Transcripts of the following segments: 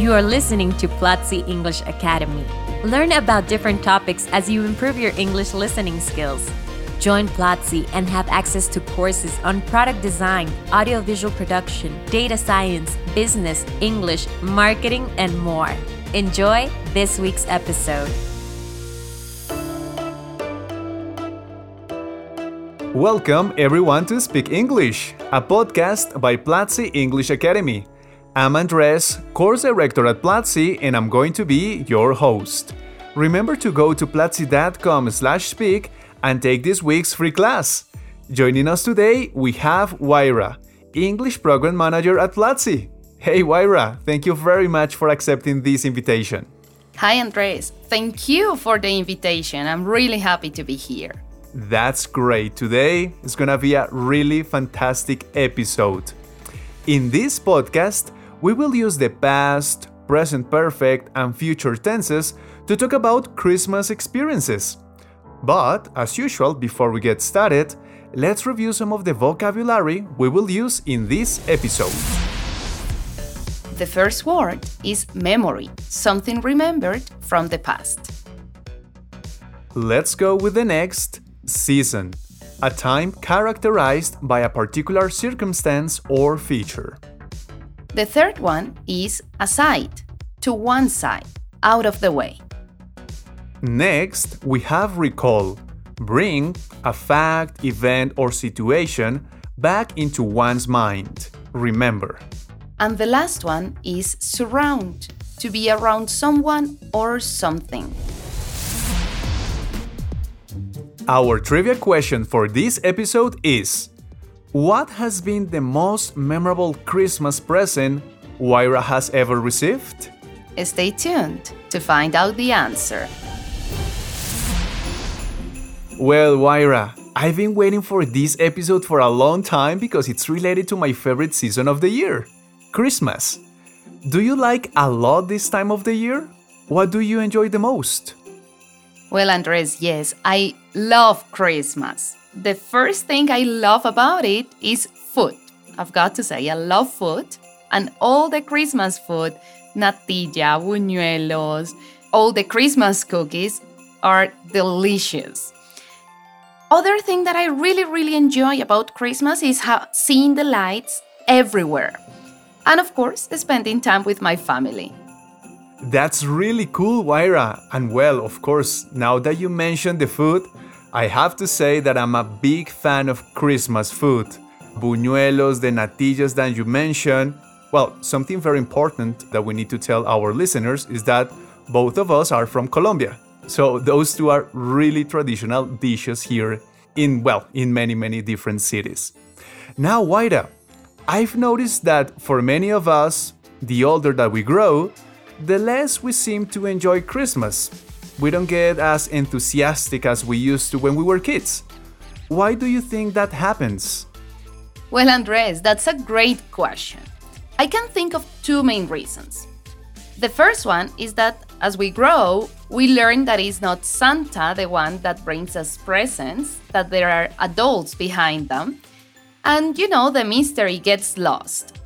You are listening to Platzi English Academy. Learn about different topics as you improve your English listening skills. Join Platzi and have access to courses on product design, audiovisual production, data science, business, English, marketing, and more. Enjoy this week's episode. Welcome everyone to Speak English, a podcast by Platzi English Academy. I'm Andres, course director at Platzi, and I'm going to be your host. Remember to go to platzi.com/speak and take this week's free class. Joining us today, we have Huayra, English Program Manager at Platzi. Hey Huayra, thank you very much for accepting this invitation. Hi Andres, thank you for the invitation. I'm really happy to be here. That's great. Today is gonna be a really fantastic episode. In this podcast, we will use the past, present perfect, and future tenses to talk about Christmas experiences. But, as usual, before we get started, let's review some of the vocabulary we will use in this episode. The first word is memory, something remembered from the past. Let's go with the next season, a time characterized by a particular circumstance or feature. The third one is aside, to one side, out of the way. Next, we have recall, bring a fact, event, or situation back into one's mind. Remember. And the last one is surround, to be around someone or something. Our trivia question for this episode is What has been the most memorable Christmas present Huayra has ever received? Stay tuned to find out the answer. Well, Huayra, I've been waiting for this episode for a long time because it's related to my favorite season of the year Christmas. Do you like a lot this time of the year? What do you enjoy the most? Well, Andres, yes, I love Christmas. The first thing I love about it is food. I've got to say, I love food and all the Christmas food, natilla, buñuelos, all the Christmas cookies are delicious. Other thing that I really, really enjoy about Christmas is how seeing the lights everywhere. And of course, spending time with my family. That's really cool, Huayra. And well, of course, now that you mentioned the food, I have to say that I'm a big fan of Christmas food. Buñuelos, the natillas that you mentioned. Well, something very important that we need to tell our listeners is that both of us are from Colombia. So those two are really traditional dishes here in, well, in many, many different cities. Now, Huayra, I've noticed that for many of us, the older that we grow, the less we seem to enjoy Christmas. We don't get as enthusiastic as we used to when we were kids. Why do you think that happens? Well, Andres, that's a great question. I can think of two main reasons. The first one is that as we grow, we learn that it's not Santa the one that brings us presents, that there are adults behind them. And you know, the mystery gets lost.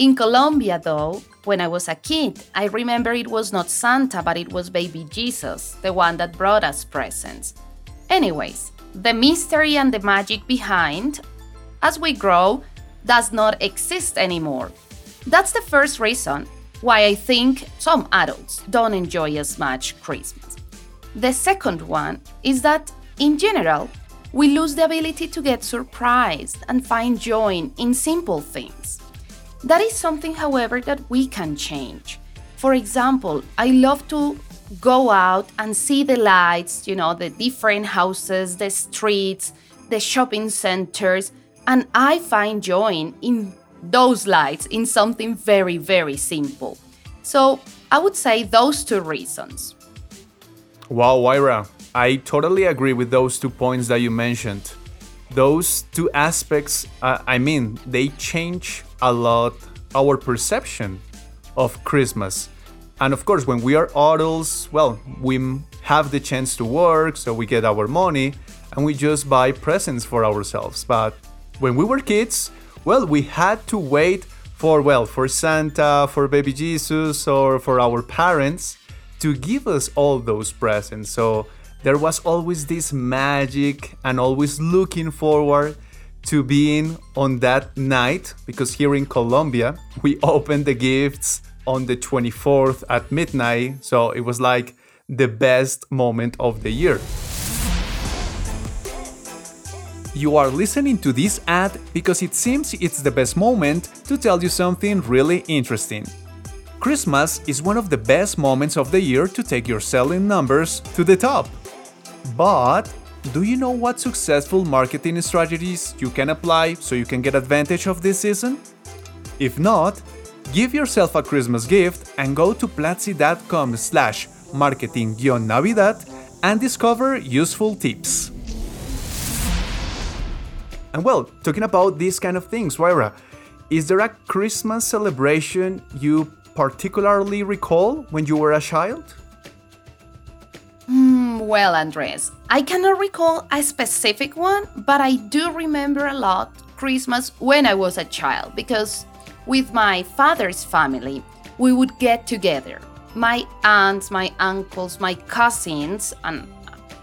In Colombia, though, when I was a kid, I remember it was not Santa, but it was baby Jesus, the one that brought us presents. Anyways, the mystery and the magic behind, as we grow, does not exist anymore. That's the first reason why I think some adults don't enjoy as much Christmas. The second one is that, in general, we lose the ability to get surprised and find joy in simple things. That is something, however, that we can change. For example, I love to go out and see the lights, you know, the different houses, the streets, the shopping centers, and I find joy in those lights in something very, very simple. So I would say those two reasons. Wow, Huayra, I totally agree with those two points that you mentioned. Those two aspects, uh, I mean, they change a lot our perception of Christmas. And of course, when we are adults, well, we have the chance to work, so we get our money and we just buy presents for ourselves. But when we were kids, well, we had to wait for, well, for Santa, for baby Jesus, or for our parents to give us all those presents. So there was always this magic and always looking forward to being on that night because here in Colombia we opened the gifts on the 24th at midnight. So it was like the best moment of the year. You are listening to this ad because it seems it's the best moment to tell you something really interesting. Christmas is one of the best moments of the year to take your selling numbers to the top. But do you know what successful marketing strategies you can apply so you can get advantage of this season? If not, give yourself a Christmas gift and go to platzi.com slash marketing-navidad and discover useful tips. And well, talking about these kind of things, Huayra, is there a Christmas celebration you particularly recall when you were a child? Mm, well, Andres, I cannot recall a specific one, but I do remember a lot Christmas when I was a child because with my father's family, we would get together. My aunts, my uncles, my cousins, and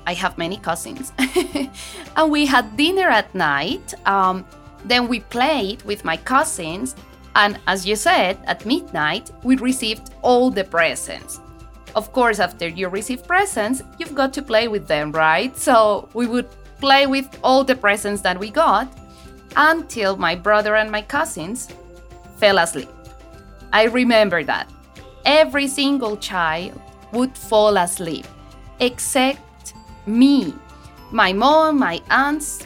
I have many cousins. and we had dinner at night. Um, then we played with my cousins. And as you said, at midnight, we received all the presents. Of course, after you receive presents, you've got to play with them, right? So we would play with all the presents that we got until my brother and my cousins fell asleep. I remember that. Every single child would fall asleep, except me. My mom, my aunts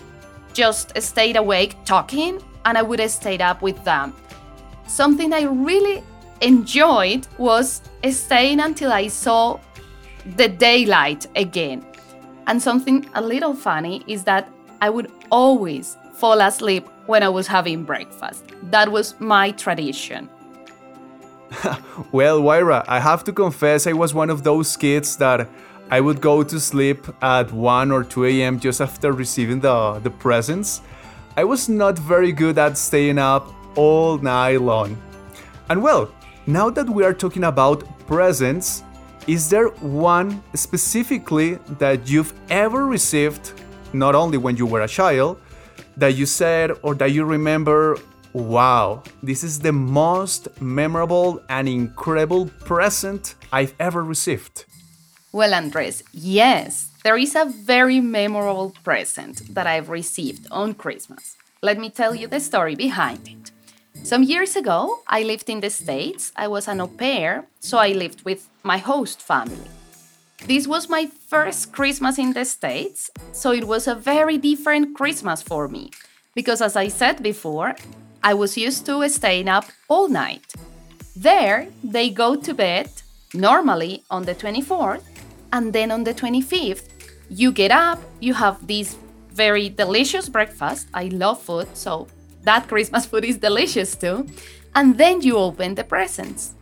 just stayed awake talking, and I would stayed up with them. Something I really enjoyed was staying until I saw the daylight again. And something a little funny is that I would always fall asleep when I was having breakfast. That was my tradition. well, Huayra, I have to confess I was one of those kids that I would go to sleep at 1 or 2 a.m. just after receiving the, the presents. I was not very good at staying up all night long. And well, now that we are talking about presents, is there one specifically that you've ever received, not only when you were a child, that you said or that you remember, wow, this is the most memorable and incredible present I've ever received? Well, Andres, yes, there is a very memorable present that I've received on Christmas. Let me tell you the story behind it. Some years ago, I lived in the States. I was an au pair, so I lived with my host family. This was my first Christmas in the States, so it was a very different Christmas for me. Because, as I said before, I was used to staying up all night. There, they go to bed normally on the 24th, and then on the 25th, you get up, you have this very delicious breakfast. I love food, so that Christmas food is delicious too. And then you open the presents.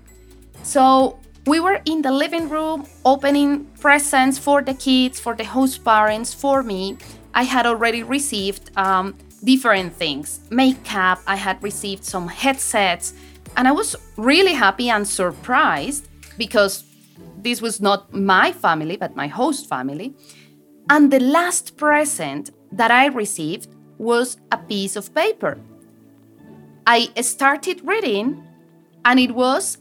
So we were in the living room opening presents for the kids, for the host parents, for me. I had already received um, different things makeup, I had received some headsets, and I was really happy and surprised because this was not my family, but my host family. And the last present that I received was a piece of paper. I started reading, and it was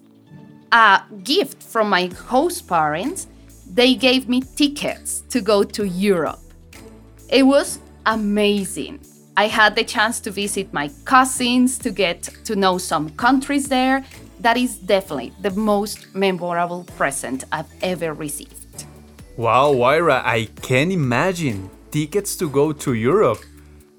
a gift from my host parents. They gave me tickets to go to Europe. It was amazing. I had the chance to visit my cousins, to get to know some countries there. That is definitely the most memorable present I've ever received. Wow, Huayra, I can imagine tickets to go to Europe.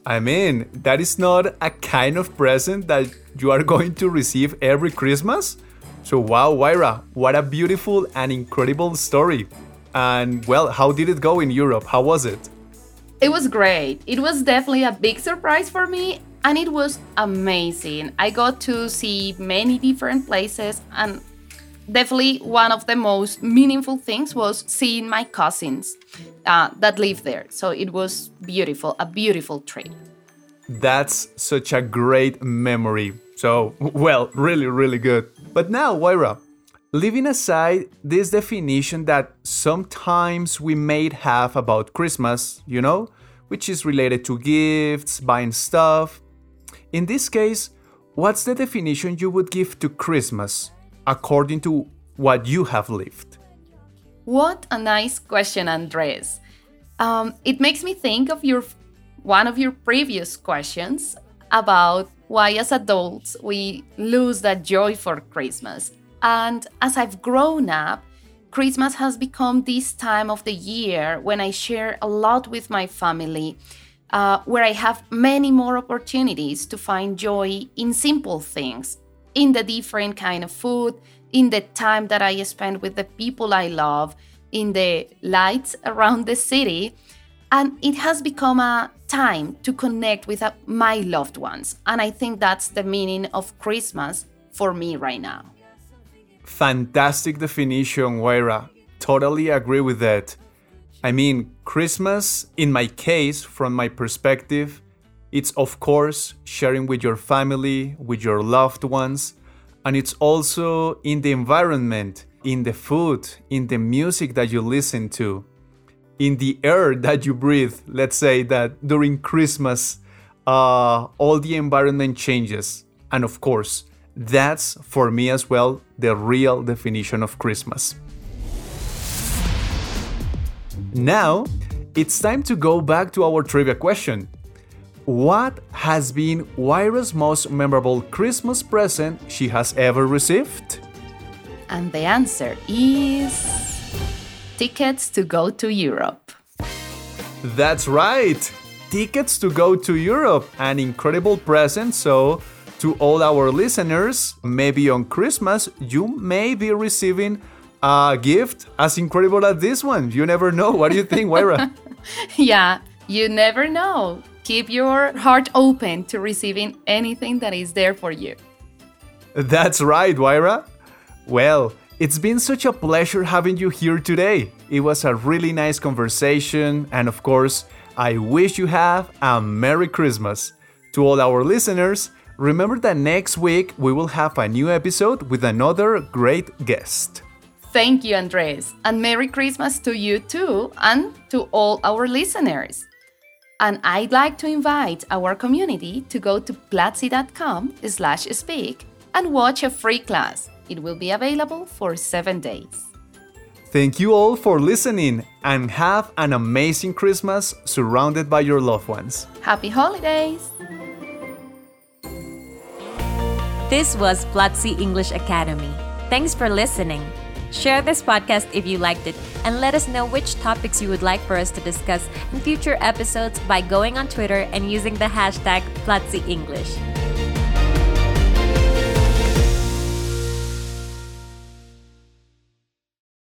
I mean, that is not a kind of present that you are going to receive every Christmas. So, wow, Huayra, what a beautiful and incredible story. And well, how did it go in Europe? How was it? It was great. It was definitely a big surprise for me, and it was amazing. I got to see many different places, and definitely one of the most meaningful things was seeing my cousins uh, that live there. So it was beautiful, a beautiful trip. That's such a great memory. So, well, really, really good. But now, Huayra, leaving aside this definition that sometimes we may have about Christmas, you know, which is related to gifts, buying stuff, in this case, what's the definition you would give to Christmas according to what you have lived? What a nice question, Andres. Um, it makes me think of your one of your previous questions about why, as adults, we lose that joy for Christmas. And as I've grown up, Christmas has become this time of the year when I share a lot with my family, uh, where I have many more opportunities to find joy in simple things, in the different kind of food, in the time that I spend with the people I love, in the lights around the city. And it has become a time to connect with uh, my loved ones. And I think that's the meaning of Christmas for me right now. Fantastic definition, Huayra. Totally agree with that. I mean, Christmas, in my case, from my perspective, it's of course sharing with your family, with your loved ones, and it's also in the environment, in the food, in the music that you listen to in the air that you breathe. Let's say that during Christmas, uh, all the environment changes. And of course, that's for me as well the real definition of Christmas. Now, it's time to go back to our trivia question. What has been Huayra's most memorable Christmas present she has ever received? And the answer is tickets to go to Europe. That's right! Tickets to go to Europe, an incredible present. So, to all our listeners, maybe on Christmas, you may be receiving a gift as incredible as this one. You never know. What do you think, Huayra? yeah, you never know. Keep your heart open to receiving anything that is there for you. That's right, Huayra. Well, it's been such a pleasure having you here today. It was a really nice conversation, and of course, I wish you have a Merry Christmas. To all our listeners, remember that next week we will have a new episode with another great guest. Thank you, Andres, and Merry Christmas to you too, and to all our listeners. And I'd like to invite our community to go to platzi.com/speak and watch a free class it will be available for seven days. Thank you all for listening and have an amazing Christmas surrounded by your loved ones. Happy holidays! This was Platzi English Academy. Thanks for listening. Share this podcast if you liked it and let us know which topics you would like for us to discuss in future episodes by going on Twitter and using the hashtag Platzi English.